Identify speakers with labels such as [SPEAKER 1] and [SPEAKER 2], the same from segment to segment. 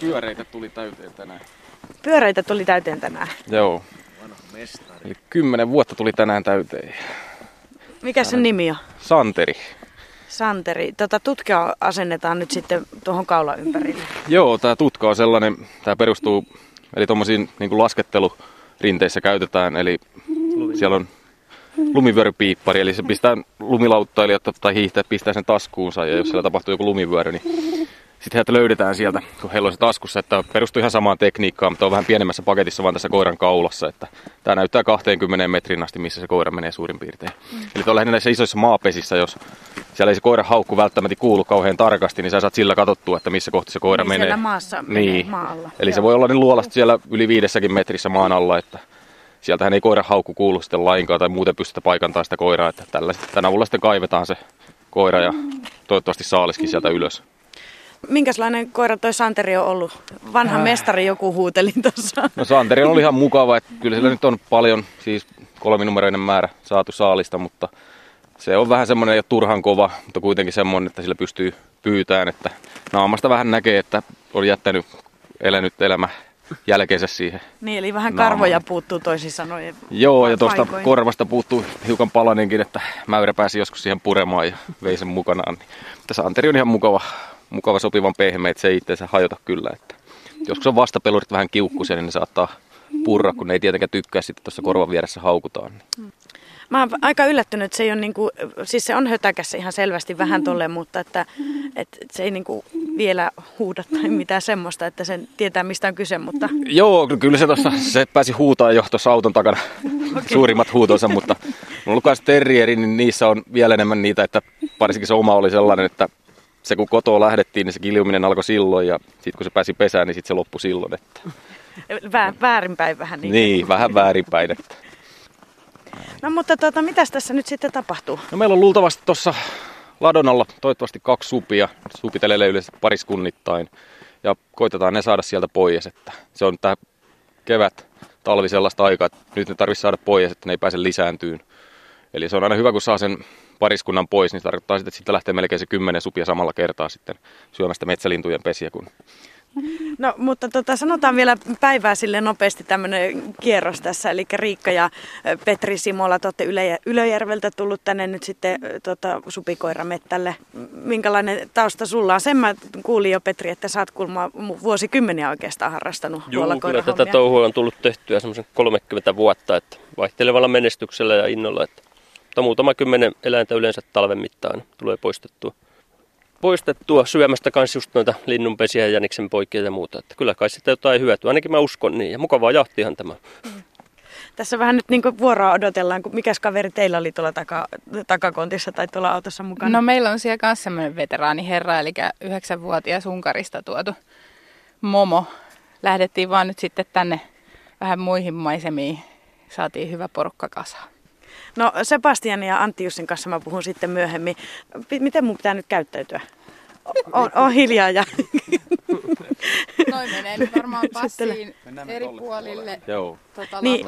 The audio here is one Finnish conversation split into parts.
[SPEAKER 1] Pyöreitä tuli täyteen tänään.
[SPEAKER 2] Pyöreitä tuli täyteen tänään.
[SPEAKER 1] Joo. Eli kymmenen vuotta tuli tänään täyteen.
[SPEAKER 2] Mikä sen nimi on?
[SPEAKER 1] Santeri.
[SPEAKER 2] Santeri. Tota tutkia asennetaan nyt sitten tuohon kaulan ympärille.
[SPEAKER 1] Joo, tämä tutka on sellainen, tämä perustuu, eli tuommoisiin niin laskettelurinteissä käytetään, eli siellä on lumivyörypiippari, eli se pistää lumilauttailijat tai hiihtäjät pistää sen taskuunsa, ja jos siellä tapahtuu joku lumivyöry, niin sitten heiltä löydetään sieltä, kun heillä on se taskussa, että perustuu ihan samaan tekniikkaan, mutta on vähän pienemmässä paketissa vaan tässä koiran kaulassa, että tämä näyttää 20 metrin asti, missä se koira menee suurin piirtein. Mm. Eli tuolla näissä isoissa maapesissä, jos siellä ei se koiran haukku välttämättä kuulu kauhean tarkasti, niin sä saat sillä katsottua, että missä kohti se koira
[SPEAKER 2] niin
[SPEAKER 1] menee.
[SPEAKER 2] Siellä maassa niin. menee maalla.
[SPEAKER 1] Eli Joo. se voi olla niin luolasta siellä yli viidessäkin metrissä maan alla, että sieltähän ei koiran haukku kuulu sitten lainkaan tai muuten pystytä paikantamaan sitä koiraa, että tällä, tämän avulla sitten kaivetaan se koira ja toivottavasti saaliskin sieltä ylös.
[SPEAKER 2] Minkälainen koira toi Santeri on ollut? Vanha äh. mestari joku huuteli tuossa.
[SPEAKER 1] No Santeri oli ihan mukava, että kyllä sillä nyt on paljon, siis kolminumeroinen määrä saatu saalista, mutta se on vähän semmoinen jo turhan kova, mutta kuitenkin semmoinen, että sillä pystyy pyytämään, että naamasta vähän näkee, että on jättänyt elänyt elämä jälkeensä siihen.
[SPEAKER 2] Niin, eli vähän naamaan. karvoja puuttuu toisin sanoen.
[SPEAKER 1] Joo, ja tuosta korvasta puuttuu hiukan palaninkin, että mäyrä pääsi joskus siihen puremaan ja vei sen mukanaan. Niin. Tässä Anteri on ihan mukava, mukava sopivan pehmeä, että se ei itseensä hajota kyllä. Että joskus on vastapelurit vähän kiukkuisia, niin ne saattaa purra, kun ne ei tietenkään tykkää sitten tuossa korvan vieressä haukutaan. Niin.
[SPEAKER 2] Mä oon aika yllättynyt, että se ei ole niinku, siis se on hötäkässä ihan selvästi vähän tolle, mutta että, että se ei niinku vielä huuda tai mitään semmoista, että sen tietää mistä on kyse, mutta...
[SPEAKER 1] Joo, kyllä se tuossa, se pääsi huutaa jo tuossa auton takana okay. suurimmat huutonsa, mutta mulla on ollut terrieri, niin niissä on vielä enemmän niitä, että varsinkin se oma oli sellainen, että se kun kotoa lähdettiin, niin se kiljuminen alkoi silloin ja sitten kun se pääsi pesään, niin sitten se loppui silloin. Että...
[SPEAKER 2] Vä, väärinpäin vähän niin.
[SPEAKER 1] Niin, vähän väärinpäin. Että...
[SPEAKER 2] No mutta tuota, mitäs tässä nyt sitten tapahtuu?
[SPEAKER 1] No meillä on luultavasti tuossa ladonalla toivottavasti kaksi supia. Supitelee yleensä pariskunnittain. Ja koitetaan ne saada sieltä pois. Että se on tämä kevät, talvi sellaista aikaa, että nyt ne tarvitsisi saada pois, että ne ei pääse lisääntyyn. Eli se on aina hyvä, kun saa sen pariskunnan pois, niin se tarkoittaa sitten, että siitä lähtee melkein se kymmenen supia samalla kertaa sitten syömästä metsälintujen pesiä, kun
[SPEAKER 2] No, mutta tota, sanotaan vielä päivää sille nopeasti tämmöinen kierros tässä. Eli Riikka ja Petri Simola, te olette Yle- Ylöjärveltä tullut tänne nyt sitten tota, supikoiramettälle. Minkälainen tausta sulla on? Sen mä kuulin jo Petri, että sä oot kuulemma vuosikymmeniä oikeastaan harrastanut
[SPEAKER 3] Joo, kyllä tätä touhua on tullut tehtyä semmoisen 30 vuotta, että vaihtelevalla menestyksellä ja innolla. Että, mutta muutama kymmenen eläintä yleensä talven mittaan tulee poistettua poistettua syömästä kanssa just noita linnunpesiä, jäniksen poikia ja muuta. Että kyllä kai sitä jotain hyötyä, ainakin mä uskon niin. Ja mukavaa jahtihan tämä. Mm.
[SPEAKER 2] Tässä vähän nyt niin vuoroa odotellaan, kun mikäs kaveri teillä oli tuolla taka, takakontissa tai tuolla autossa mukana?
[SPEAKER 4] No meillä on siellä myös semmoinen veteraaniherra, eli yhdeksänvuotias Unkarista tuotu Momo. Lähdettiin vaan nyt sitten tänne vähän muihin maisemiin. Saatiin hyvä porukka kasaan.
[SPEAKER 2] No Sebastian ja Antti Jussin kanssa mä puhun sitten myöhemmin. Miten mun pitää nyt käyttäytyä? On, on hiljaa ja...
[SPEAKER 4] Noin menee nyt varmaan passiin eri puolille
[SPEAKER 1] Joo.
[SPEAKER 4] Tota niin.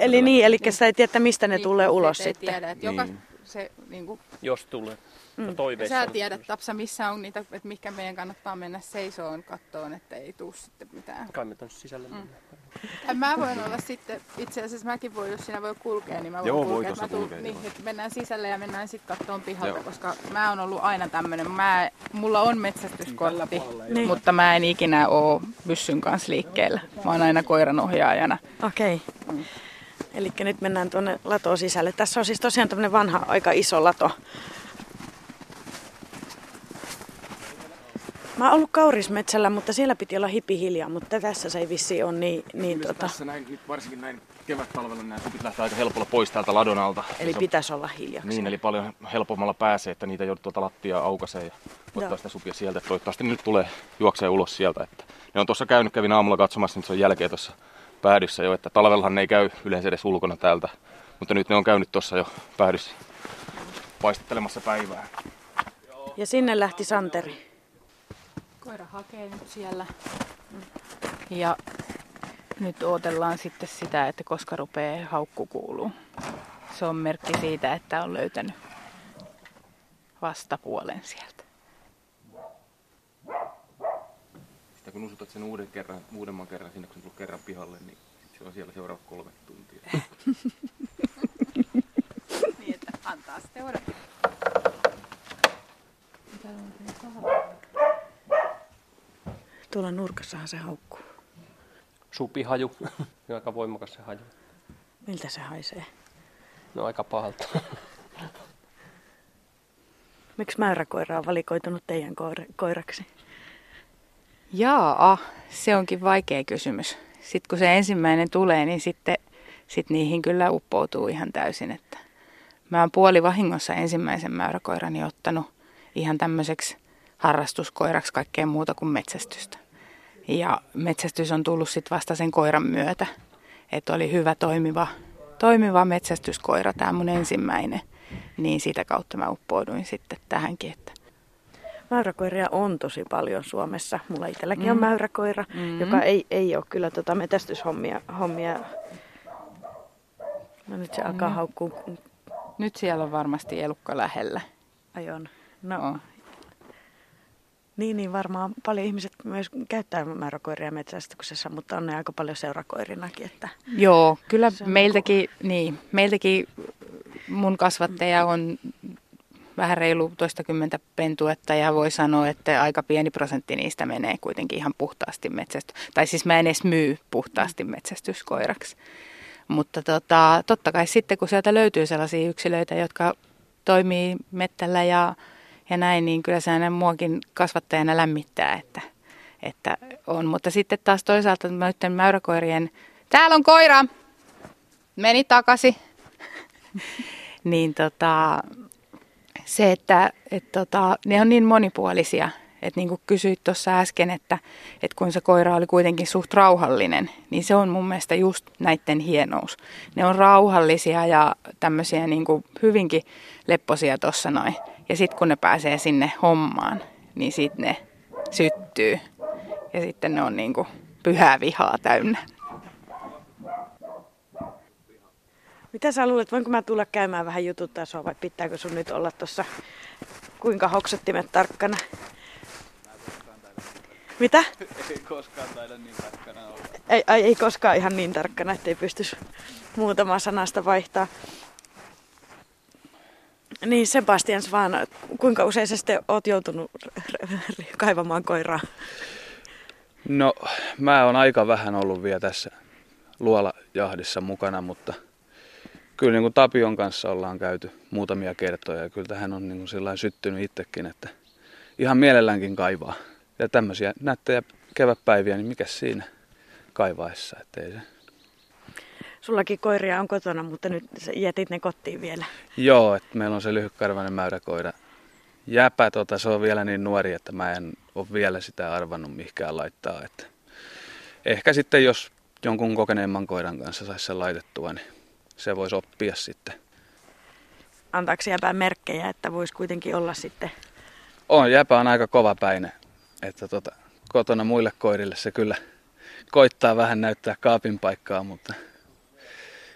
[SPEAKER 2] Eli niin, eli sä ei tiedä, mistä ne niin, tulee ulos sitten.
[SPEAKER 4] Tiedä, että joka, niin. Se, niin kuin...
[SPEAKER 3] Jos tulee. Mm.
[SPEAKER 4] Sä tiedät, Tapsa, missä on niitä, että mikä meidän kannattaa mennä seisoon kattoon, että ei tuu sitten mitään.
[SPEAKER 3] Kai me sisälle mm.
[SPEAKER 4] Ja mä voin olla sitten, itse asiassa mäkin voin, jos sinä voi kulkea, niin mä voin
[SPEAKER 1] Joo,
[SPEAKER 4] kulkea.
[SPEAKER 1] Voi mä
[SPEAKER 4] tuun, niin, että mennään sisälle ja mennään sitten kattoon pihalta, Joo. koska mä oon ollut aina tämmönen. Mä, mulla on metsästyskortti, niin. mutta mä en ikinä oo pyssyn kanssa liikkeellä. Mä oon aina koiran ohjaajana.
[SPEAKER 2] Okei. Okay. Mm. Eli nyt mennään tuonne latoon sisälle. Tässä on siis tosiaan tämmöinen vanha, aika iso lato. Mä oon ollut Kaurismetsällä, mutta siellä piti olla hipi hiljaa, mutta tässä se ei vissi ole niin... niin
[SPEAKER 1] tota... tässä näin, nyt varsinkin näin kevät-talvella nämä supit lähtee aika helpolla pois täältä ladon alta.
[SPEAKER 2] Eli pitäisi olla hiljaksi.
[SPEAKER 1] Niin, eli paljon helpommalla pääsee, että niitä joudut tuota lattiaa aukaseen ja ottaa Joo. sitä supia sieltä. Toivottavasti nyt tulee juoksee ulos sieltä. Että ne on tuossa käynyt, kävin aamulla katsomassa, niin se on jälkeen tuossa päädyssä jo, että talvellahan ne ei käy yleensä edes ulkona täältä. Mutta nyt ne on käynyt tuossa jo päädyssä paistattelemassa päivää.
[SPEAKER 2] Ja sinne lähti Santeri.
[SPEAKER 4] Koira hakee nyt siellä. Ja nyt odotellaan sitten sitä, että koska rupeaa haukku kuuluu. Se on merkki siitä, että on löytänyt vastapuolen sieltä.
[SPEAKER 1] Että kun usutat sen uuden kerran, uudemman kerran sinne, kun se tullut kerran pihalle, niin sit se on siellä seuraavat kolme tuntia.
[SPEAKER 4] Niin, että antaa sitten odottaa.
[SPEAKER 2] Tuolla nurkassahan se haukkuu.
[SPEAKER 3] Supihaju. aika voimakas se haju.
[SPEAKER 2] Miltä se haisee?
[SPEAKER 3] No aika pahalta.
[SPEAKER 2] Miksi mäyräkoira on valikoitunut teidän koira- koiraksi?
[SPEAKER 4] Jaa, se onkin vaikea kysymys. Sitten kun se ensimmäinen tulee, niin sitten sit niihin kyllä uppoutuu ihan täysin. Että mä oon puoli vahingossa ensimmäisen mäyräkoirani ottanut ihan tämmöiseksi harrastuskoiraksi kaikkea muuta kuin metsästystä. Ja metsästys on tullut sitten vasta sen koiran myötä. Että oli hyvä toimiva, toimiva metsästyskoira, tämä mun ensimmäinen. Niin sitä kautta mä uppouduin sitten tähänkin, että
[SPEAKER 2] Mäyräkoiria on tosi paljon Suomessa. Mulla itselläkin on
[SPEAKER 4] Mm.
[SPEAKER 2] mäyräkoira,
[SPEAKER 4] Mm.
[SPEAKER 2] joka ei, ei ole kyllä tota metästyshommia. Hommia. No nyt se alkaa
[SPEAKER 4] Mm.
[SPEAKER 2] haukkuu
[SPEAKER 4] nyt siellä on varmasti elukka lähellä.
[SPEAKER 2] ajon. No,
[SPEAKER 4] No.
[SPEAKER 2] niin, niin varmaan paljon ihmiset myös käyttää mäyräkoiria metsästyksessä, mutta on ne aika paljon seurakoirinakin. Että
[SPEAKER 4] Joo, kyllä
[SPEAKER 2] on
[SPEAKER 4] meiltäkin, niin, meiltäkin mun kasvattaja on vähän reilu toistakymmentä pentuetta ja voi sanoa, että aika pieni prosentti niistä menee kuitenkin ihan puhtaasti metsästy. Tai siis mä en edes myy puhtaasti metsästyskoiraksi. Mutta tota, totta kai sitten kun sieltä löytyy sellaisia yksilöitä, jotka toimii mettällä ja, ja näin, niin kyllä se aina muakin kasvattajana lämmittää, että, että on. Mutta sitten taas toisaalta noiden mäyräkoirien, täällä on koira, meni takaisin. niin tota, se, että et tota, ne on niin monipuolisia, että niin kuin kysyit tuossa äsken, että, että kun se koira oli kuitenkin suht rauhallinen, niin se on mun mielestä just näiden hienous. Ne on rauhallisia ja tämmöisiä niin kuin hyvinkin lepposia tuossa noin. Ja sitten kun ne pääsee sinne hommaan, niin sitten ne syttyy. Ja sitten ne on niin kuin pyhää vihaa täynnä.
[SPEAKER 2] Mitä sä luulet, voinko mä tulla käymään vähän jututtaa sua vai pitääkö sun nyt olla tuossa kuinka hoksottimet tarkkana? Mitä?
[SPEAKER 5] Ei koskaan taida niin tarkkana olla.
[SPEAKER 2] Ei, ei, ei koskaan ihan niin tarkkana, ettei pystyisi muutama sanasta vaihtaa. Niin Sebastian vaan, kuinka usein sä sitten oot joutunut r- r- kaivamaan koiraa?
[SPEAKER 5] No, mä oon aika vähän ollut vielä tässä luolajahdissa mukana, mutta kyllä niin kuin Tapion kanssa ollaan käyty muutamia kertoja ja kyllä tähän on niin kuin sillain syttynyt itsekin, että ihan mielelläänkin kaivaa. Ja tämmöisiä nättejä kevätpäiviä, niin mikä siinä kaivaessa, että ei se.
[SPEAKER 2] Sullakin koiria on kotona, mutta nyt jätit ne kotiin vielä.
[SPEAKER 5] Joo, että meillä on se lyhytkarvainen mäyräkoira. Jäpä, tota, se on vielä niin nuori, että mä en ole vielä sitä arvannut mihinkään laittaa. Että ehkä sitten jos jonkun kokeneemman koiran kanssa saisi sen laitettua, niin se voisi oppia sitten.
[SPEAKER 2] Antaako se jäpää merkkejä, että voisi kuitenkin olla sitten
[SPEAKER 5] On, jäpä on aika kova päine, että tota, kotona muille koirille se kyllä koittaa vähän näyttää kaapin paikkaa, mutta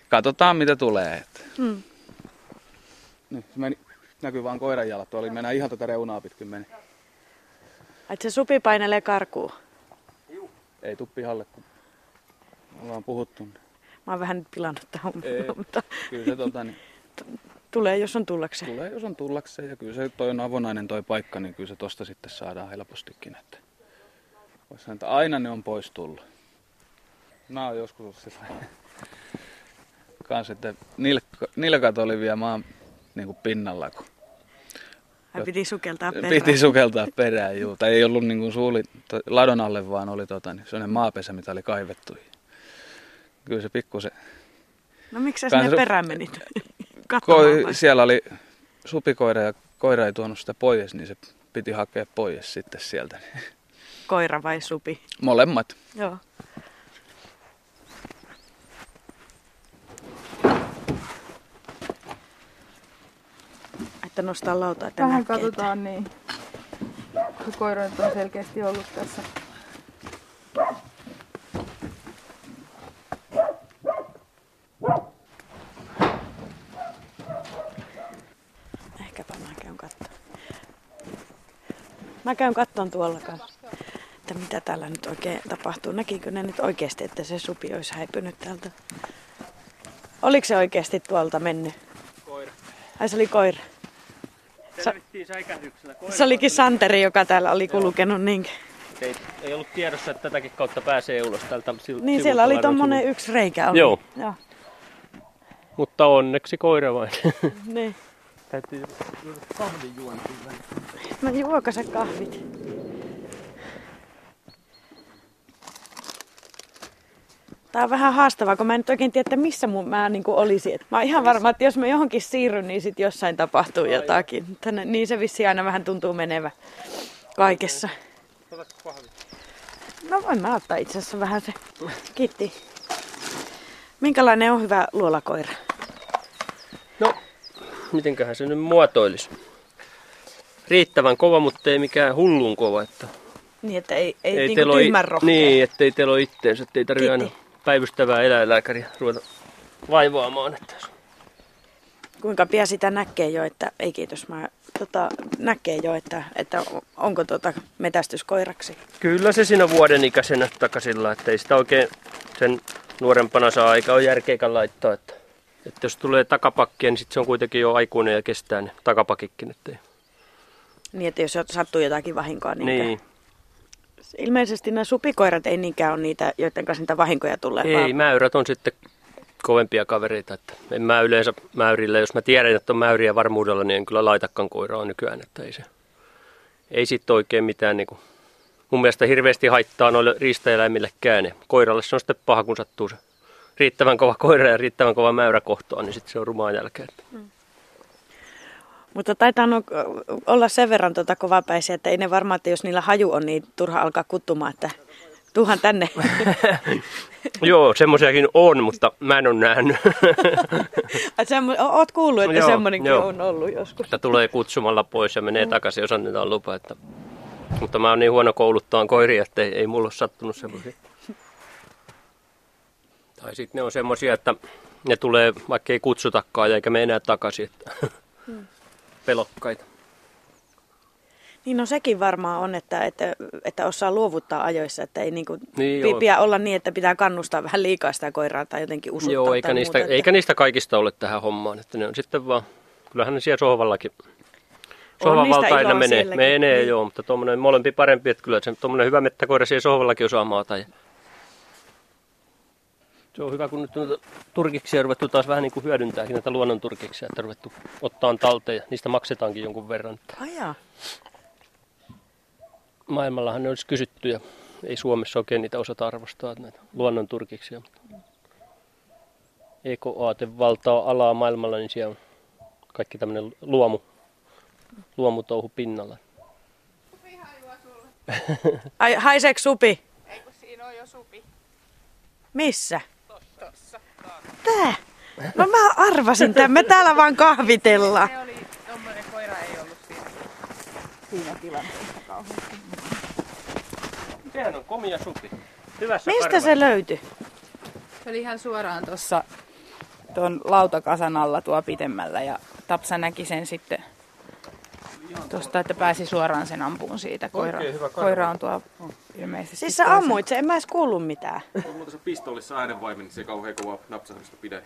[SPEAKER 5] katsotaan mitä tulee. Että.
[SPEAKER 2] Hmm.
[SPEAKER 5] Nyt meni, näkyy vaan koiran jalat, oli mennään ihan tätä reunaa pitkin meni.
[SPEAKER 2] että se supi painelee karkuun.
[SPEAKER 5] Ei tuu pihalle, kun ollaan puhuttu.
[SPEAKER 2] Mä oon vähän nyt pilannut tähän,
[SPEAKER 5] Ei.
[SPEAKER 2] mutta
[SPEAKER 5] Kyllä se tota, niin,
[SPEAKER 2] tulee jos on tullakseen.
[SPEAKER 5] tulee, jos on tullakseen. Ja kyllä se toi on avonainen toi paikka, niin kyllä se tosta sitten saadaan helpostikin. Että voisi sanoa, että aina ne on pois tullut. Mä oon joskus ollut sillä kans, että nilkka, nilkat oli vielä maan niin kuin pinnalla, kun
[SPEAKER 2] Hän piti sukeltaa perään.
[SPEAKER 5] piti sukeltaa perään. Juu. Tai ei ollut niin kuin suuli ladon alle, vaan oli tota, niin, sellainen maapesä, mitä oli kaivettu. Kyllä se pikkusen
[SPEAKER 2] No miksi sä sinne perään menit?
[SPEAKER 5] Koi, siellä oli supikoira ja koira ei tuonut sitä pois, niin se piti hakea pois sitten sieltä.
[SPEAKER 2] Koira vai supi?
[SPEAKER 5] Molemmat.
[SPEAKER 2] Joo. Että nostaa lautaa, että
[SPEAKER 4] Vähän katsotaan niin. Koira on selkeästi ollut tässä.
[SPEAKER 2] Mä käyn kattoon. Mä käyn kattoon tuolla kanssa. Että mitä täällä nyt oikein tapahtuu. Näkikö ne nyt oikeasti, että se supi olisi häipynyt täältä? Oliko se oikeasti tuolta mennyt?
[SPEAKER 3] Koira.
[SPEAKER 2] Ai se oli koira.
[SPEAKER 3] Koira
[SPEAKER 2] Se olikin Santeri, joka täällä oli kulkenut. Niin,
[SPEAKER 3] ei, ei ollut tiedossa, että tätäkin kautta pääsee ulos tältä sil-
[SPEAKER 2] niin siellä oli
[SPEAKER 3] laidan
[SPEAKER 2] yksi reikä. Oli.
[SPEAKER 3] Joo.
[SPEAKER 2] Joo.
[SPEAKER 3] Mutta onneksi koira vain.
[SPEAKER 2] Niin.
[SPEAKER 3] Täytyy kahvin juontiin vähän.
[SPEAKER 2] No juoka sä kahvit? Tää on vähän haastavaa, kun mä en nyt oikein tiedä, että missä mun mä niin olisin. Et mä oon ihan varma, että jos mä johonkin siirryn, niin sit jossain tapahtuu jotakin. Tänne, niin se vissi aina vähän tuntuu menevä kaikessa. No voin mä ottaa itse asiassa vähän se. Kiitti. Minkälainen on hyvä luolakoira?
[SPEAKER 3] Mitenköhän se nyt muotoilisi? Riittävän kova, mutta ei mikään hullun kova. Että
[SPEAKER 2] Niin, että ei, ei, ei niin tyhmän rohkea.
[SPEAKER 3] Niin, ettei teillä ole itteensä, ettei tarvitse aina päivystävää eläinlääkäriä ruveta vaivaamaan. Että
[SPEAKER 2] Kuinka pian sitä näkee jo, että ei kiitos, mä tota, näkee jo, että, että onko tota metästyskoiraksi.
[SPEAKER 3] Kyllä se siinä vuoden ikäisenä takasilla, että ei sitä oikein sen nuorempana saa aika ole järkeäkään laittaa. Että, että jos tulee takapakkia, niin sit se on kuitenkin jo aikuinen ja kestää ne takapakitkin. Että ei.
[SPEAKER 2] Niin, että jos sattuu jotakin vahinkoa, niin,
[SPEAKER 3] Niin,
[SPEAKER 2] ilmeisesti nämä supikoirat ei niinkään ole niitä, joiden kanssa niitä vahinkoja tulee.
[SPEAKER 3] ei, mäyrät on sitten kovempia kavereita. Että en mä yleensä mäyrille, jos mä tiedän, että on mäyriä varmuudella, niin en kyllä laitakaan koiraa nykyään. Että ei, se, ei sitten oikein mitään niin kuin, mun mielestä hirveästi haittaa noille riistaeläimillekään. Koiralle se on sitten paha, kun sattuu se riittävän kova koira ja riittävän kova mäyrä kohtaan, niin sitten se on rumaan jälkeen.
[SPEAKER 2] Mutta taitaa no, olla sen verran tuota kovapäisiä, että ei ne varmaan, että jos niillä haju on, niin turha alkaa kuttumaan, että tuhan tänne.
[SPEAKER 3] Joo, semmoisiakin on, mutta mä en ole nähnyt.
[SPEAKER 2] Semmo- Oot kuullut, että
[SPEAKER 3] Joo,
[SPEAKER 2] semmoinenkin
[SPEAKER 3] joo.
[SPEAKER 2] on ollut joskus.
[SPEAKER 3] että tulee kutsumalla pois ja menee takaisin, jos annetaan lupa. Että... Mutta mä oon niin huono kouluttaan koiria, että ei, ei mulla ole sattunut semmoisia. Tai sitten ne on semmoisia, että ne tulee, vaikka ei kutsutakaan eikä me enää takaisin. Että... Pelokkaita.
[SPEAKER 2] Niin no sekin varmaan on, että, että, että osaa luovuttaa ajoissa, että ei niinku
[SPEAKER 3] Niin,
[SPEAKER 2] pidä olla niin, että pitää kannustaa vähän liikaa sitä koiraa tai jotenkin usuttaa
[SPEAKER 3] Joo, eikä niistä,
[SPEAKER 2] muuta, että...
[SPEAKER 3] eikä niistä kaikista ole tähän hommaan. Että ne on sitten vaan, kyllähän ne siellä sohvallakin Sohvan valta aina menee.
[SPEAKER 2] sielläkin,
[SPEAKER 3] Menee
[SPEAKER 2] niin.
[SPEAKER 3] joo, mutta tuommoinen molempi parempi, että kyllä se tuommoinen hyvä mettäkoira siellä sohvallakin osaa maata. Ja... Se on hyvä, kun nyt noita turkiksia on ruvettu taas vähän niin kuin hyödyntääkin näitä luonnon turkiksia, että ruvettu ottaa talteen ja niistä maksetaankin jonkun verran.
[SPEAKER 2] Ai jaa.
[SPEAKER 3] Maailmallahan ne olisi kysytty ja ei Suomessa oikein niitä osata arvostaa näitä luonnon turkiksia. Ekoaate valtaa alaa maailmalla, niin siellä on kaikki tämmöinen luomu, luomutouhu pinnalla.
[SPEAKER 2] Ai, haiseeko supi?
[SPEAKER 4] Ei kun siinä on jo supi.
[SPEAKER 2] Missä?
[SPEAKER 4] Tossa.
[SPEAKER 2] Tää? No mä arvasin tämän. Me täällä vaan kahvitellaan.
[SPEAKER 4] Se oli, tommonen koira ei ollut siinä, siinä tilanteessa kauheasti.
[SPEAKER 3] Sehän on komia supi. Hyvässä
[SPEAKER 2] Mistä se löytyi?
[SPEAKER 4] Se oli ihan suoraan tuossa tuon lautakasan alla tuo pitemmällä ja Tapsa näki sen sitten tuosta, että pääsi suoraan sen ampuun siitä. Koira,
[SPEAKER 3] Oikein hyvä
[SPEAKER 4] koira on tuo ilmeisesti.
[SPEAKER 2] Siis sä ammuit se, en mä edes kuullut mitään.
[SPEAKER 1] Mutta se pistoolissa äänenvaimen, niin se ei kauhean kovaa napsahdusta pidä.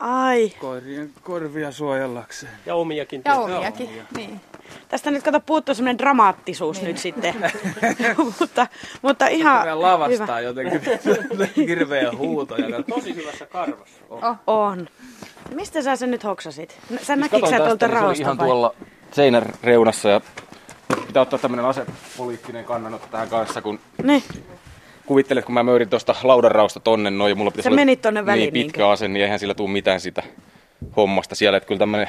[SPEAKER 2] Ai,
[SPEAKER 5] Koirien korvia suojellakseen.
[SPEAKER 3] Ja omiakin.
[SPEAKER 4] Ja omiakin, niin.
[SPEAKER 2] tästä nyt kato puuttuu semmoinen dramaattisuus nyt sitten. mutta, mutta ihan
[SPEAKER 5] Vielä lavastaa jotenkin hirveä huuto. Ja
[SPEAKER 3] Tosi hyvässä karvassa.
[SPEAKER 2] on. Mistä sä sen nyt hoksasit? Sä
[SPEAKER 1] Siis
[SPEAKER 2] näkikö sä tuolta
[SPEAKER 1] niin se oli
[SPEAKER 2] raosta
[SPEAKER 1] ihan
[SPEAKER 2] vai?
[SPEAKER 1] tuolla seinän reunassa ja pitää ottaa tämmönen asepoliittinen kannanotto tähän kanssa, kun
[SPEAKER 2] Niin,
[SPEAKER 1] kuvittelet, kun mä möyrin tuosta laudanrausta tonne noin ja mulla pitäisi
[SPEAKER 2] Sä
[SPEAKER 1] olla
[SPEAKER 2] menit tonne väliin,
[SPEAKER 1] niin pitkä
[SPEAKER 2] niinkö?
[SPEAKER 1] ase, niin eihän sillä tule mitään sitä hommasta siellä. Että kyllä tämmönen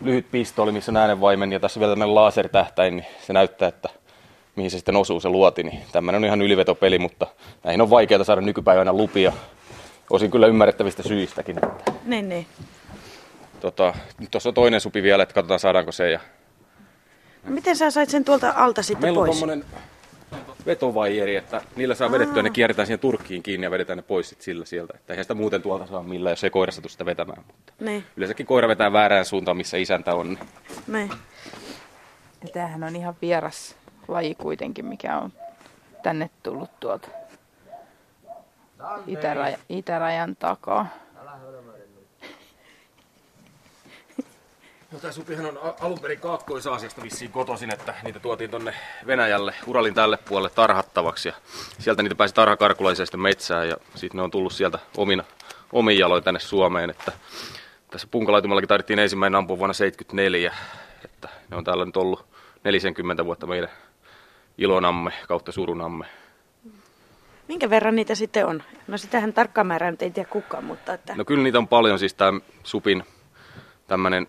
[SPEAKER 1] lyhyt pistooli, missä on äänenvaimen ja tässä vielä tämmönen lasertähtäin, niin se näyttää, että mihin se sitten osuu se luoti. Niin tämmönen on ihan ylivetopeli, mutta näihin on vaikeaa saada nykypäivänä lupia. Osin kyllä ymmärrettävistä syistäkin.
[SPEAKER 2] Niin, niin.
[SPEAKER 1] Tota, nyt tuossa on toinen supi vielä, että katsotaan saadaanko se. Ja
[SPEAKER 2] No Miten sä sait sen tuolta alta sitten
[SPEAKER 1] Meillä on
[SPEAKER 2] pois?
[SPEAKER 1] tommonen vetovaijeri, että niillä saa vedettyä ja ne kierretään siihen turkkiin kiinni ja vedetään ne pois sit sillä sieltä. Että eihän sitä muuten tuolta saa millään, jos ei koirassa tule sitä vetämään. Mutta
[SPEAKER 2] Niin,
[SPEAKER 1] yleensäkin koira vetää väärään suuntaan, missä isäntä on. Niin
[SPEAKER 2] niin.
[SPEAKER 4] Ja tämähän on ihan vieras laji kuitenkin, mikä on tänne tullut tuolta itäraja, itärajan takaa.
[SPEAKER 1] No tämä supihan on alun perin Kaakkois-Aasiasta vissiin kotoisin, että niitä tuotiin tonne Venäjälle, Uralin tälle puolelle tarhattavaksi. Ja sieltä niitä pääsi tarhakarkulaiseen sitten metsään ja sitten ne on tullut sieltä omin, omin jaloin tänne Suomeen. Että tässä punkalaitumallakin tarvittiin ensimmäinen ampua vuonna 74, että ne on täällä nyt ollut 40 vuotta meidän ilonamme kautta surunamme.
[SPEAKER 2] Minkä verran niitä sitten on? No sitähän tarkkaan määrää nyt ei tiedä kukaan, mutta että...
[SPEAKER 1] No kyllä niitä on paljon, siis tämä supin tämmöinen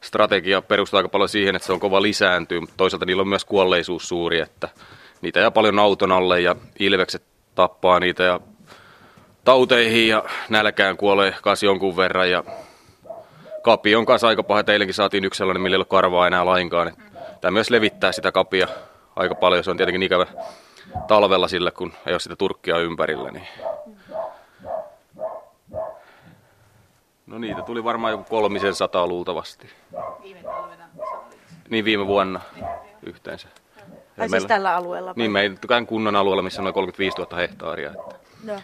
[SPEAKER 1] strategia perustuu aika paljon siihen, että se on kova lisääntyy, mutta toisaalta niillä on myös kuolleisuus suuri, että niitä jää paljon auton alle ja ilvekset tappaa niitä ja tauteihin ja nälkään kuolee kanssa jonkun verran ja kapi on kanssa aika paha. Teillekin saatiin yksi sellainen, millä ei ole karvaa enää lainkaan. Tämä myös levittää sitä kapia aika paljon. Se on tietenkin ikävä talvella sillä, kun ei ole sitä turkkia ympärillä. Niin. No niitä tuli varmaan joku kolmisen sataa luultavasti.
[SPEAKER 4] Viime talvena
[SPEAKER 1] Niin viime vuonna yhteensä. Ja
[SPEAKER 2] Ai siis
[SPEAKER 1] meillä-
[SPEAKER 2] tällä alueella? vai?
[SPEAKER 1] Niin, meidän kunnon alueella, missä on noin 35 000 hehtaaria. Että.
[SPEAKER 2] Joo.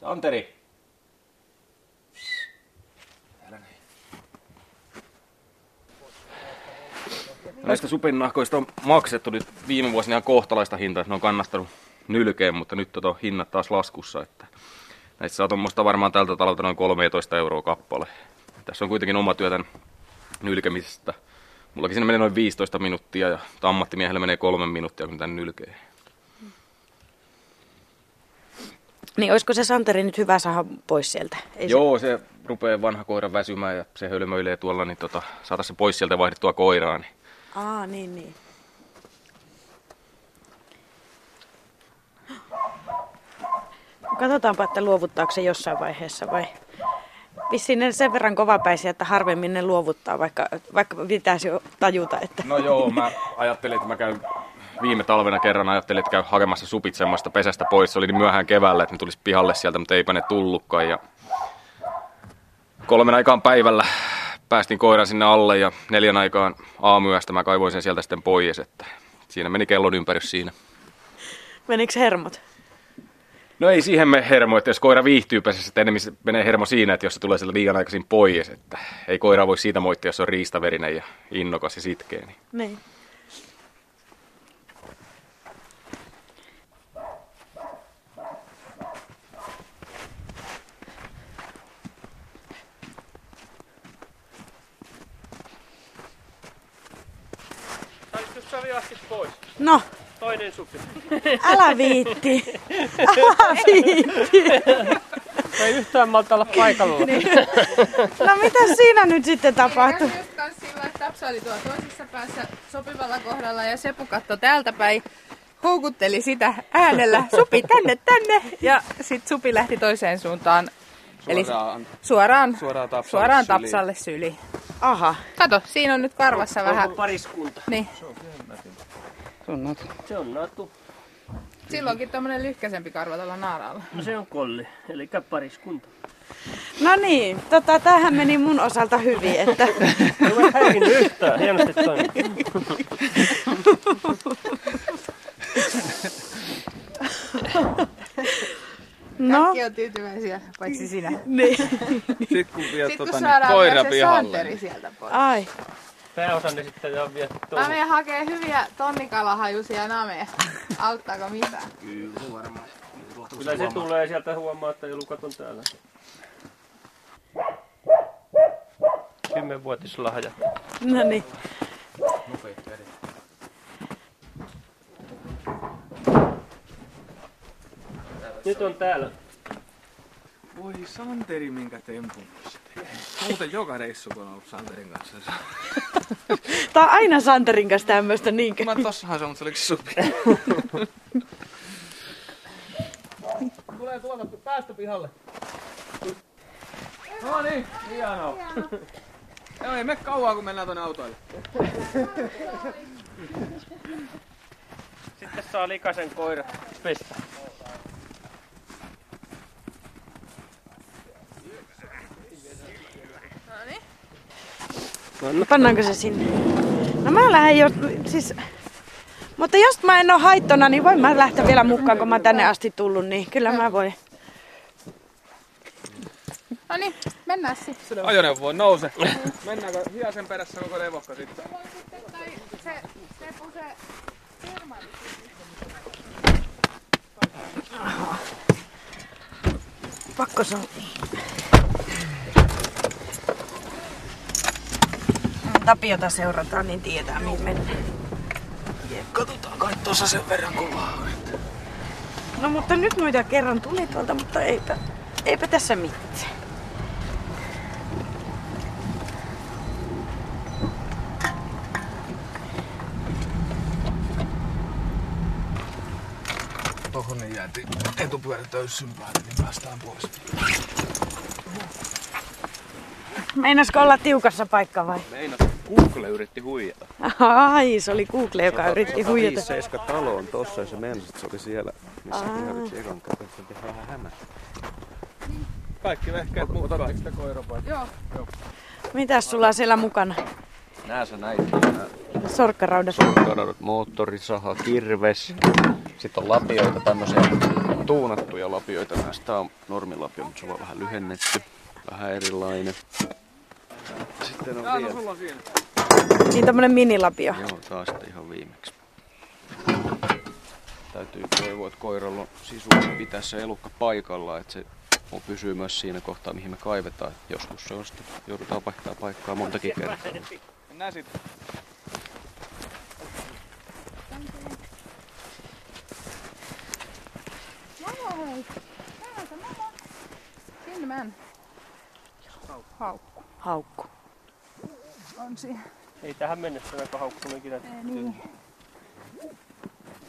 [SPEAKER 1] Santeri! Näistä supinnahkoista on maksettu nyt viime vuosina ihan kohtalaista hintaa, että ne on kannastanut nylkeen, mutta nyt tota hinnat taas laskussa. Että näistä saa tuommoista varmaan tältä talolta noin 13 euroa kappale. Tässä on kuitenkin oma työ tämän nylkemisestä. Mullakin siinä menee noin 15 minuuttia ja ammattimiehellä menee kolme minuuttia, kun tän nylkee.
[SPEAKER 2] Niin olisiko se Santeri nyt hyvä saada pois sieltä? Ei
[SPEAKER 1] Joo, se rupeaa vanha koira väsymään ja se hölmöilee tuolla, niin tota, saata se pois sieltä vaihdettua koiraa. Niin.
[SPEAKER 2] Se... Aa, niin, niin. Katsotaanpa, että luovuttaako se jossain vaiheessa vai... Vissiin ne sen verran kovapäisiä, että harvemmin ne luovuttaa, vaikka, vaikka pitäisi jo tajuta, että...
[SPEAKER 1] No joo, mä ajattelin, että mä käyn viime talvena kerran ajattelin, että käyn hakemassa supit semmoista pesästä pois. Se oli niin myöhään keväällä, että ne tulisi pihalle sieltä, mutta eipä ne tullutkaan. Ja kolmen aikaan päivällä päästin koiran sinne alle ja neljän aikaan aamuyöstä mä kaivoin sen sieltä sitten pois. Että siinä meni kellon ympärys siinä.
[SPEAKER 2] Menikö hermot?
[SPEAKER 1] No ei siihen me hermo, että jos koira viihtyy pesässä, että enemmän menee hermo siinä, että jos se tulee sieltä liian aikaisin pois, että ei koira voi siitä moittia, jos se on riistaverinen ja innokas ja sitkeä. Niin.
[SPEAKER 2] Niin.
[SPEAKER 3] Saviastit pois?
[SPEAKER 2] No,
[SPEAKER 3] Toinen supi.
[SPEAKER 2] älä viitti. Älä viitti.
[SPEAKER 3] Ei yhtään malta olla paikalla.
[SPEAKER 2] No mitä siinä nyt sitten tapahtui?
[SPEAKER 4] Kans sillä, että Tapsa oli tuolla toisessa päässä sopivalla kohdalla ja Sepu katsoi täältä päin. Houkutteli sitä äänellä, Supi tänne, tänne. Ja sit Supi lähti toiseen suuntaan. Eli
[SPEAKER 5] Suoraan
[SPEAKER 4] suoraan,
[SPEAKER 5] Suoraan Tapsalle
[SPEAKER 4] suoraan
[SPEAKER 5] syliin.
[SPEAKER 4] Tapsalle syliin.
[SPEAKER 2] Aha.
[SPEAKER 4] Kato, siinä on nyt karvassa vähän.
[SPEAKER 3] pariskunta?
[SPEAKER 4] Niin.
[SPEAKER 5] Se on natu.
[SPEAKER 3] Se on Natu.
[SPEAKER 4] Silloinkin tämmönen lyhkäisempi karva tuolla naaralla.
[SPEAKER 3] No se on Kolli, eli pariskunta.
[SPEAKER 2] No niin, tota, tämähän meni mun osalta hyvin, että
[SPEAKER 3] Ei ole häirinnyt yhtään, hienosti toimii.
[SPEAKER 2] no,
[SPEAKER 4] Kaikki on tyytyväisiä, paitsi sinä.
[SPEAKER 2] niin.
[SPEAKER 5] Sitten kun vie
[SPEAKER 4] Sitten kun
[SPEAKER 5] tota,
[SPEAKER 4] saadaan
[SPEAKER 5] niin, koira
[SPEAKER 4] vielä se
[SPEAKER 5] pihalle.
[SPEAKER 4] santeri sieltä pois.
[SPEAKER 2] Ai,
[SPEAKER 3] Pääosanne sitten jo vie
[SPEAKER 4] Mä
[SPEAKER 3] tuohon.
[SPEAKER 4] menen hakee hyviä tonnikalahajuisia nameja. Auttaako mitään?
[SPEAKER 3] Kyllä se tulee sieltä huomaa, että elukat on täällä. Kymmenvuotislahja.
[SPEAKER 2] no niin.
[SPEAKER 3] Nyt on täällä.
[SPEAKER 5] Voi Santeri, minkä tempun. Muuten joka reissu, kun on ollut Santerin kanssa.
[SPEAKER 2] Tää on aina Santerin kanssa tämmöistä niinkö?
[SPEAKER 5] Mä tossahan se on, mutta se olikin supi. Tulee tuolta päästä pihalle. No niin, hienoa. Joo, ei me kauan, kun mennään tuonne autoille.
[SPEAKER 3] Sitten saa likaisen koira pestä.
[SPEAKER 2] Pannaanko se sinne? No mä lähden jo, siis Mutta jos mä en ole haittona, niin voin mä lähteä vielä mukaan, kun mä oon tänne asti tullut, niin kyllä mä voin.
[SPEAKER 4] No niin, mennään sitten.
[SPEAKER 5] Ajoneuvoon nouse. Mennäänkö hiasen perässä koko levokka sitten?
[SPEAKER 4] Se, se puse
[SPEAKER 2] Pakko se Tapiota seurataan, niin tietää mihin mennään.
[SPEAKER 5] Katsotaan kai tuossa sen verran kovaa.
[SPEAKER 2] No mutta nyt noita kerran tuli tuolta, mutta eipä, eipä tässä mitään.
[SPEAKER 5] Tohon ne jäätiin etupyörä töyssyn päälle, niin päästään pois.
[SPEAKER 2] Meinasko olla tiukassa paikka vai?
[SPEAKER 6] Meinas, Google yritti huijata.
[SPEAKER 2] Ai, se oli Google, joka yritti huijata.
[SPEAKER 6] 57 talo on tossa ja se meinasi, että se oli siellä, missä ihan yksi ekan kerran. Se tehdään vähän hämästä.
[SPEAKER 5] Kaikki vehkeet mukaan. sitä koiran vai?
[SPEAKER 4] Joo.
[SPEAKER 2] Mitäs sulla on siellä mukana?
[SPEAKER 6] Nää sä näit.
[SPEAKER 2] Sorkkaraudas.
[SPEAKER 6] Kadonnut moottorisaha, kirves. Sitten on lapioita, tämmöisiä tuunattuja lapioita. Näistä on normilapio, mutta se on vähän lyhennetty. Vähän erilainen. Sitten on vielä.
[SPEAKER 5] On.
[SPEAKER 2] Niin tämmönen minilapio.
[SPEAKER 6] Joo, taas sitten ihan viimeksi. Täytyy toivoa, että koiralla on sisu pitää se elukka paikalla, että se pysyy myös siinä kohtaa, mihin me kaivetaan. Joskus se on sitten, joudutaan vaihtaa paikkaa montakin kertaa.
[SPEAKER 5] Mennään sitten.
[SPEAKER 4] Hei. Täältä. Sinne män. Haukku.
[SPEAKER 2] Haukku.
[SPEAKER 4] On siinä.
[SPEAKER 3] Ei tähän mennessä aika haukkunut ikinä.
[SPEAKER 4] Niin.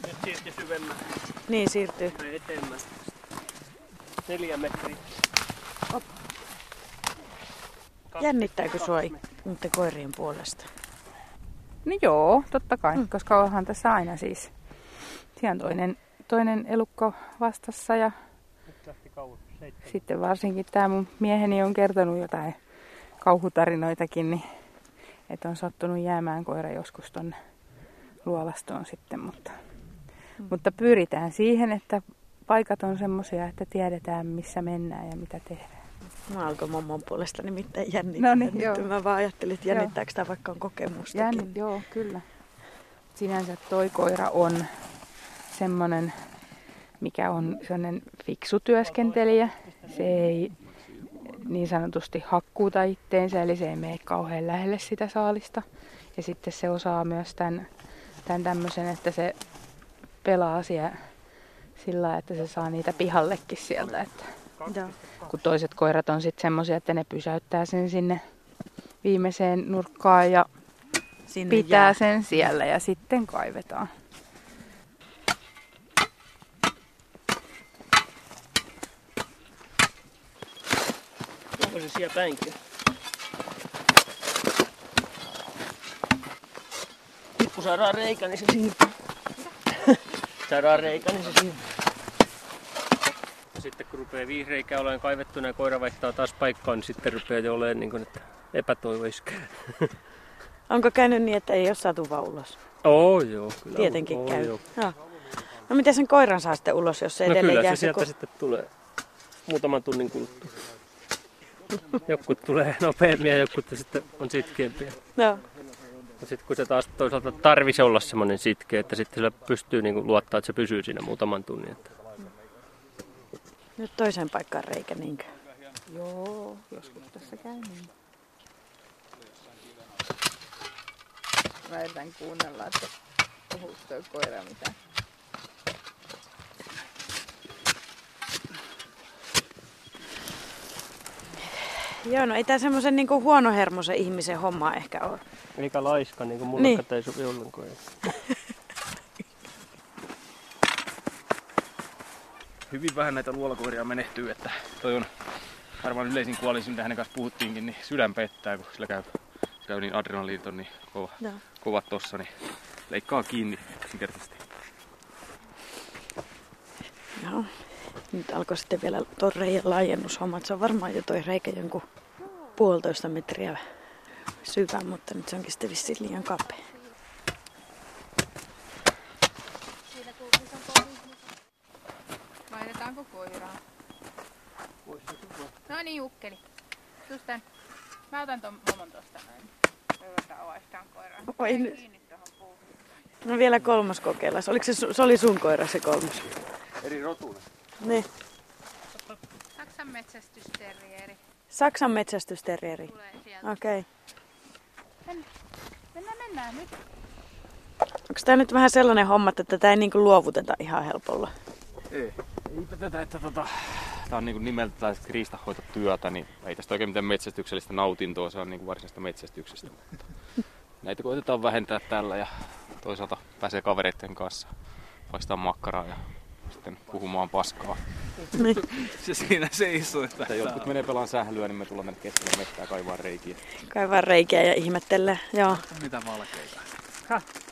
[SPEAKER 3] Nyt siirti syvemmän
[SPEAKER 2] Niin siirtyy.
[SPEAKER 3] tai eteenpäin. Neljä metriä.
[SPEAKER 2] Jännittääkö sua niiden koirien puolesta?
[SPEAKER 4] No joo, totta kai, mm. koska onhan tässä aina siis. Siinä on toinen, toinen elukko vastassa ja
[SPEAKER 3] kauan.
[SPEAKER 4] Sitten varsinkin tämä mun mieheni on kertonut jotain kauhutarinoitakin, niin että on sattunut jäämään koira joskus tonne luolastoon sitten, mutta, mm. mutta pyritään siihen, että paikat on semmoisia, että tiedetään missä mennään ja mitä tehdään.
[SPEAKER 2] Mä alkoi mummon puolesta nimittäin jännittää.
[SPEAKER 4] No niin, joo.
[SPEAKER 2] Mä vaan ajattelin, että jännittääkö tämä vaikka on kokemustakin.
[SPEAKER 4] Jänn, joo, kyllä. Sinänsä toi koira on semmoinen, mikä on sellainen fiksu työskentelijä. Se ei niin sanotusti hakkuuta itteensä, eli se ei mene kauhean lähelle sitä saalista. Ja sitten se osaa myös tämän, tämän tämmöisen, että se pelaa siellä sillä että se saa niitä pihallekin sieltä. Että
[SPEAKER 2] Joo.
[SPEAKER 4] kun toiset koirat on sitten semmoisia, että ne pysäyttää sen sinne viimeiseen nurkkaan ja
[SPEAKER 2] Sinne
[SPEAKER 4] pitää
[SPEAKER 2] jää.
[SPEAKER 4] sen siellä ja sitten kaivetaan.
[SPEAKER 3] Se siellä päinkin? Nyt kun saadaan reikä, niin se siirtyy. saadaan reikä, niin se siirtyy. Ja sitten kun rupeaa viisi reikää olemaan kaivettuna ja koira vaihtaa taas paikkaa, niin sitten rupeaa jo olemaan niin kuin, että epätoivo iskee.
[SPEAKER 2] Onko käynyt niin, että ei ole saatu vaan ulos?
[SPEAKER 3] Oo, joo. Kyllä
[SPEAKER 2] Tietenkin
[SPEAKER 3] oo,
[SPEAKER 2] käy.
[SPEAKER 3] Joo.
[SPEAKER 2] Joo. No miten sen koiran saa sitten ulos, jos se
[SPEAKER 3] No
[SPEAKER 2] edelleen
[SPEAKER 3] kyllä
[SPEAKER 2] jää
[SPEAKER 3] se sieltä
[SPEAKER 2] ku-
[SPEAKER 3] sitten tulee muutaman tunnin kuluttua. Jotkut tulee nopeammin ja jotkut sitten on sitkeämpiä. Ja sitten kun se taas toisaalta tarvisi olla semmoinen sitkeä, että sitten sillä pystyy niinku luottaa, että se pysyy siinä muutaman tunnin. Että
[SPEAKER 2] Nyt toiseen paikkaan reikä niinkö?
[SPEAKER 4] Joo, joskus tässä käy niin. Mä yritän kuunnella, että puhuuko toi koira mitään.
[SPEAKER 2] Joo, no ei tää semmoisen niinku huonohermoisen ihmisen homma ehkä ole.
[SPEAKER 3] eikä laiska, niin kuin mulle
[SPEAKER 2] Niin.
[SPEAKER 3] ei sovi ollenkaan.
[SPEAKER 5] Hyvin vähän näitä luolakoiria menehtyy, että toi on varmaan yleisin kuolisin, mitä hänen kanssa puhuttiinkin, niin sydän pettää, kun sillä käy, käy niin adrenaliinit on niin kova,
[SPEAKER 2] Joo.
[SPEAKER 5] kovat tossa, niin leikkaa kiinni yksinkertaisesti.
[SPEAKER 2] nyt alkoi sitten vielä tuo reijän laajennushomma. Se on varmaan jo tuo reikä jonkun puolitoista metriä syvä, mutta nyt se onkin sitten vissiin liian kapea.
[SPEAKER 4] Laitetaanko koiraa? No niin, ukkeli. Just. Mä otan ton momon tuosta näin. Toivotaan avaistaan koiraa.
[SPEAKER 2] Oi nyt. No vielä kolmas kokeilla. Oliko se, se oli sun koira se kolmas?
[SPEAKER 6] Eri rotuna.
[SPEAKER 2] Niin.
[SPEAKER 4] Saksan metsästysterrieri
[SPEAKER 2] Saksan metsästysterrieri. Okei. Okay.
[SPEAKER 4] Mennään, mennään nyt.
[SPEAKER 2] Onko tämä nyt vähän sellainen homma, että tätä ei niinku luovuteta ihan helpolla?
[SPEAKER 1] Eipä tätä, että tota, tää on niinku nimeltä tällaista riistanhoitotyötä, niin ei tästä oikein mitään metsästyksellistä nautintoa, se on niinku varsinaista metsästyksestä. Mutta näitä koitetaan vähentää tällä ja toisaalta pääsee kavereiden kanssa paistaa makkaraa ja sitten puhumaan paskaa.
[SPEAKER 5] Se siinä seisoo. Että
[SPEAKER 1] Että jotkut menee pelaan sählyä, niin me tullaan tänne keskelle mettää kaivaa reikiä.
[SPEAKER 2] Kaivaa reikiä ja ihmettelee. Joo.
[SPEAKER 5] Mitä valkeita?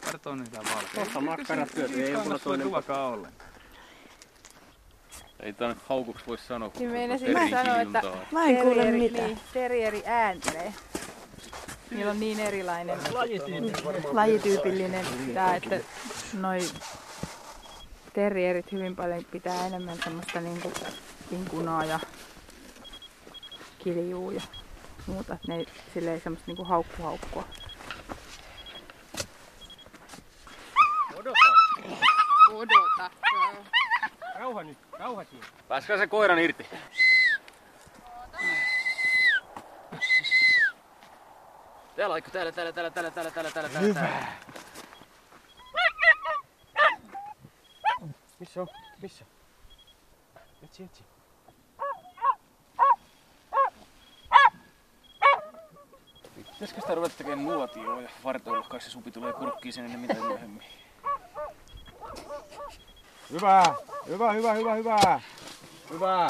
[SPEAKER 5] Kertoo niitä valkeita.
[SPEAKER 6] Kohta makkarat syöty, ei mulla toinen
[SPEAKER 5] ruokaa ollenkaan.
[SPEAKER 1] Ei tää nyt haukuksi voi sanoa, kun
[SPEAKER 4] Niin
[SPEAKER 1] eri
[SPEAKER 4] sanoa, että-.
[SPEAKER 2] Mä en kuule mitään.
[SPEAKER 4] Niin, terrieri ääntelee. Niillä on niin erilainen lajityypillinen tää, että noi terrierit hyvin paljon pitää enemmän semmoista niinku kinkunaa ja kiljuu ja muuta. Ne ei silleen semmoista niinku haukkuhaukkua. Odota. Odota. Rauha nyt, rauha siinä.
[SPEAKER 1] Pääskää se koiran irti. Täällä, täällä, täällä, täällä, täällä, täällä, täällä, täällä. Hyvä. Missä on? Missä? Etsi, etsi. Pitäisikö sitä ruveta tekemään nuotioa ja vartoilla, kai se supi tulee kurkkiin sen ennen mitä myöhemmin.
[SPEAKER 7] Hyvä, hyvä, hyvä, hyvä, hyvä. Hyvä.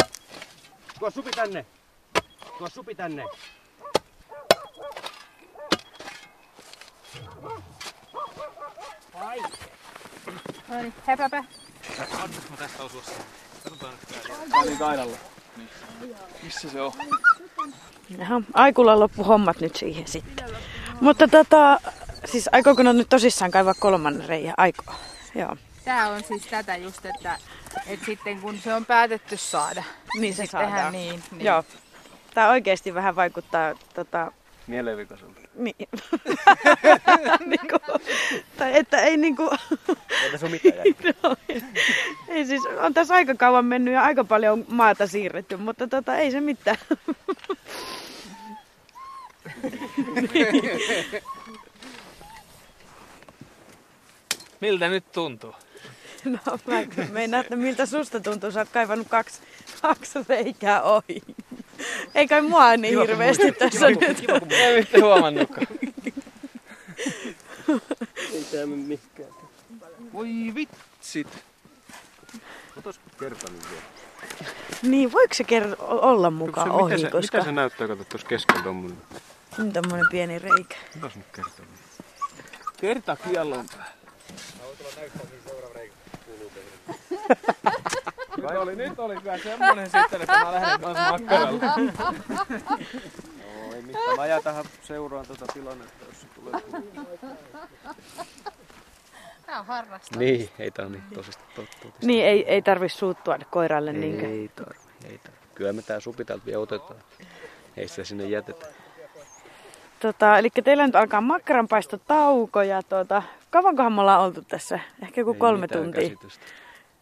[SPEAKER 6] Tuo supi tänne. Tuo supi tänne.
[SPEAKER 4] No niin, hepäpä.
[SPEAKER 5] Oli kaidalla. Missä se on?
[SPEAKER 2] Jaha, Aikulla loppu hommat nyt siihen sitten. Mutta tota, siis aikooko ne nyt tosissaan kaivaa kolmannen reijän? Aiko. Joo.
[SPEAKER 4] Tää on siis tätä just, että, että sitten kun se on päätetty saada,
[SPEAKER 2] Niin se
[SPEAKER 4] sittenhän
[SPEAKER 2] saadaan.
[SPEAKER 4] niin, niin.
[SPEAKER 2] Joo. Tää oikeesti vähän vaikuttaa tota,
[SPEAKER 6] Mielenvikaiselta.
[SPEAKER 2] niin, niinku, tai että ei niinku,
[SPEAKER 6] Ei tässä ole mitään
[SPEAKER 2] no, ei siis, on tässä aika kauan mennyt ja aika paljon maata siirretty, mutta tota, ei se mitään.
[SPEAKER 5] Miltä nyt tuntuu?
[SPEAKER 2] No mä meinaan, että miltä susta tuntuu, sä oot kaivannut kaksi, kaksi reikää ohi. Ei kai mua niin hirveästi tässä nyt.
[SPEAKER 5] Ei ette huomannutkaan.
[SPEAKER 3] Ei tää mene mihinkään.
[SPEAKER 5] Voi vitsit.
[SPEAKER 6] Otas kertainen vielä.
[SPEAKER 2] Niin, voiko se ker- olla mukaan
[SPEAKER 6] Se,
[SPEAKER 2] ohi,
[SPEAKER 6] mitä, se,
[SPEAKER 2] koska
[SPEAKER 6] mitä se näyttää, kato tuossa keskellä tommonen.
[SPEAKER 2] on tämmönen pieni reikä.
[SPEAKER 6] Otas nyt kertainen.
[SPEAKER 5] Kerta kiellon päällä. Nyt oli, nyt oli kyllä semmonen sitten, että mä lähden kanssa makkaralle.
[SPEAKER 6] Joo, ei mitään. Mä jää tähän seuraan tätä tilannetta, jos se tulee.
[SPEAKER 4] Tää on harrastus.
[SPEAKER 6] Niin, ei tää on niin tosista totta.
[SPEAKER 2] Niin, ei, ei tarvi suuttua koiralle niinkö.
[SPEAKER 6] Ei tarvi, ei tarvi. Kyllä me tää supi täältä vielä otetaan. Ei sitä sinne jätetä.
[SPEAKER 2] Tota, eli teillä nyt alkaa makkaranpaistotauko ja tota, kauankohan me ollaan oltu tässä? Ehkä joku
[SPEAKER 6] Ei
[SPEAKER 2] kolme tuntia.
[SPEAKER 6] käsitystä.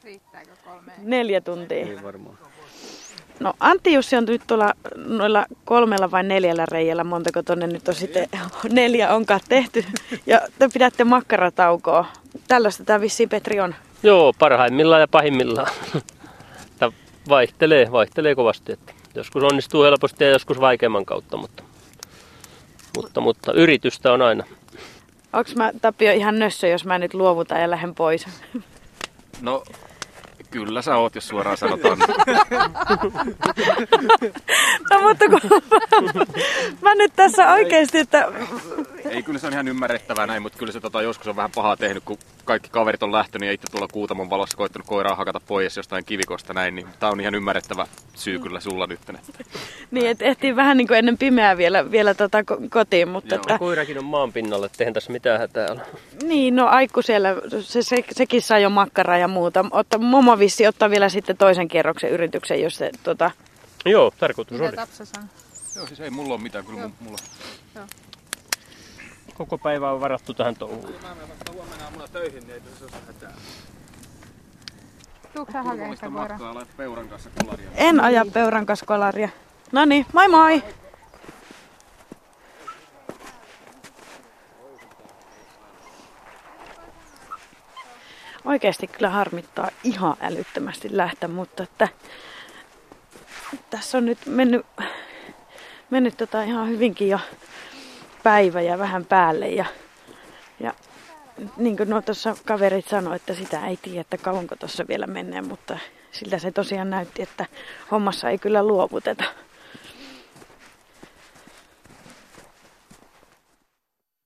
[SPEAKER 4] Riittääkö kolme?
[SPEAKER 2] Neljä tuntia.
[SPEAKER 6] Ei varmaan.
[SPEAKER 2] No Antti Jussi on nyt tuolla noilla kolmella vai neljällä reijällä, montako tonne nyt on sitten neljä onkaan tehty. Ja te pidätte makkarataukoa. Tällaista tämä vissiin Petri on.
[SPEAKER 3] Joo, parhaimmillaan ja pahimmillaan. Tämä vaihtelee, vaihtelee kovasti. Että joskus onnistuu helposti ja joskus vaikeamman kautta, mutta, mutta, mutta yritystä on aina.
[SPEAKER 2] Onks mä Tapio ihan nössö, jos mä nyt luovutan ja lähden pois?
[SPEAKER 1] No, kyllä sä oot, jos suoraan sanotaan.
[SPEAKER 2] No mutta kun mä, mä nyt tässä oikeesti, että
[SPEAKER 1] Ei, kyllä se on ihan ymmärrettävää näin, mutta kyllä se tota, joskus on vähän pahaa tehnyt, kun kaikki kaverit on lähtenyt ja itse tuolla kuutamon valossa koittanut koiraa hakata pois jostain kivikosta näin, niin tää on ihan ymmärrettävä syy kyllä sulla nyt. Että.
[SPEAKER 2] niin, et ehtii vähän niin kuin ennen pimeää vielä, vielä tota ko- kotiin, mutta
[SPEAKER 1] Joo.
[SPEAKER 2] että,
[SPEAKER 3] Koirakin on maan pinnalla, että eihän tässä mitään hätää ole.
[SPEAKER 2] niin, no Aikku siellä, se, se, sekin sai jo makkaraa ja muuta. Otta, Momo vissi ottaa vielä sitten toisen kierroksen yrityksen, jos se tota...
[SPEAKER 3] Joo, tarkoitus
[SPEAKER 4] Mitä
[SPEAKER 3] oli.
[SPEAKER 4] Tapsa sanoo?
[SPEAKER 1] Joo, siis ei mulla ole mitään, kyllä
[SPEAKER 4] Joo.
[SPEAKER 1] mulla.
[SPEAKER 3] Koko päivä on varattu tähän touhuun.
[SPEAKER 5] Mä menen vasta huomenna aamulla töihin, niin ei tässä ole hätää.
[SPEAKER 4] Tuutko sä hakemaan sitä
[SPEAKER 5] matkaa, peuran kanssa kolaria.
[SPEAKER 2] En aja peuran kanssa kolaria. No niin, moi moi! Oikeasti kyllä harmittaa ihan älyttömästi lähteä, mutta että tässä on nyt mennyt, mennyt tota ihan hyvinkin jo päivä ja vähän päälle ja, ja niin kuin nuo tuossa kaverit sanoi, että sitä ei tiedä, että kauanko tuossa vielä menee, mutta siltä se tosiaan näytti, että hommassa ei kyllä luovuteta.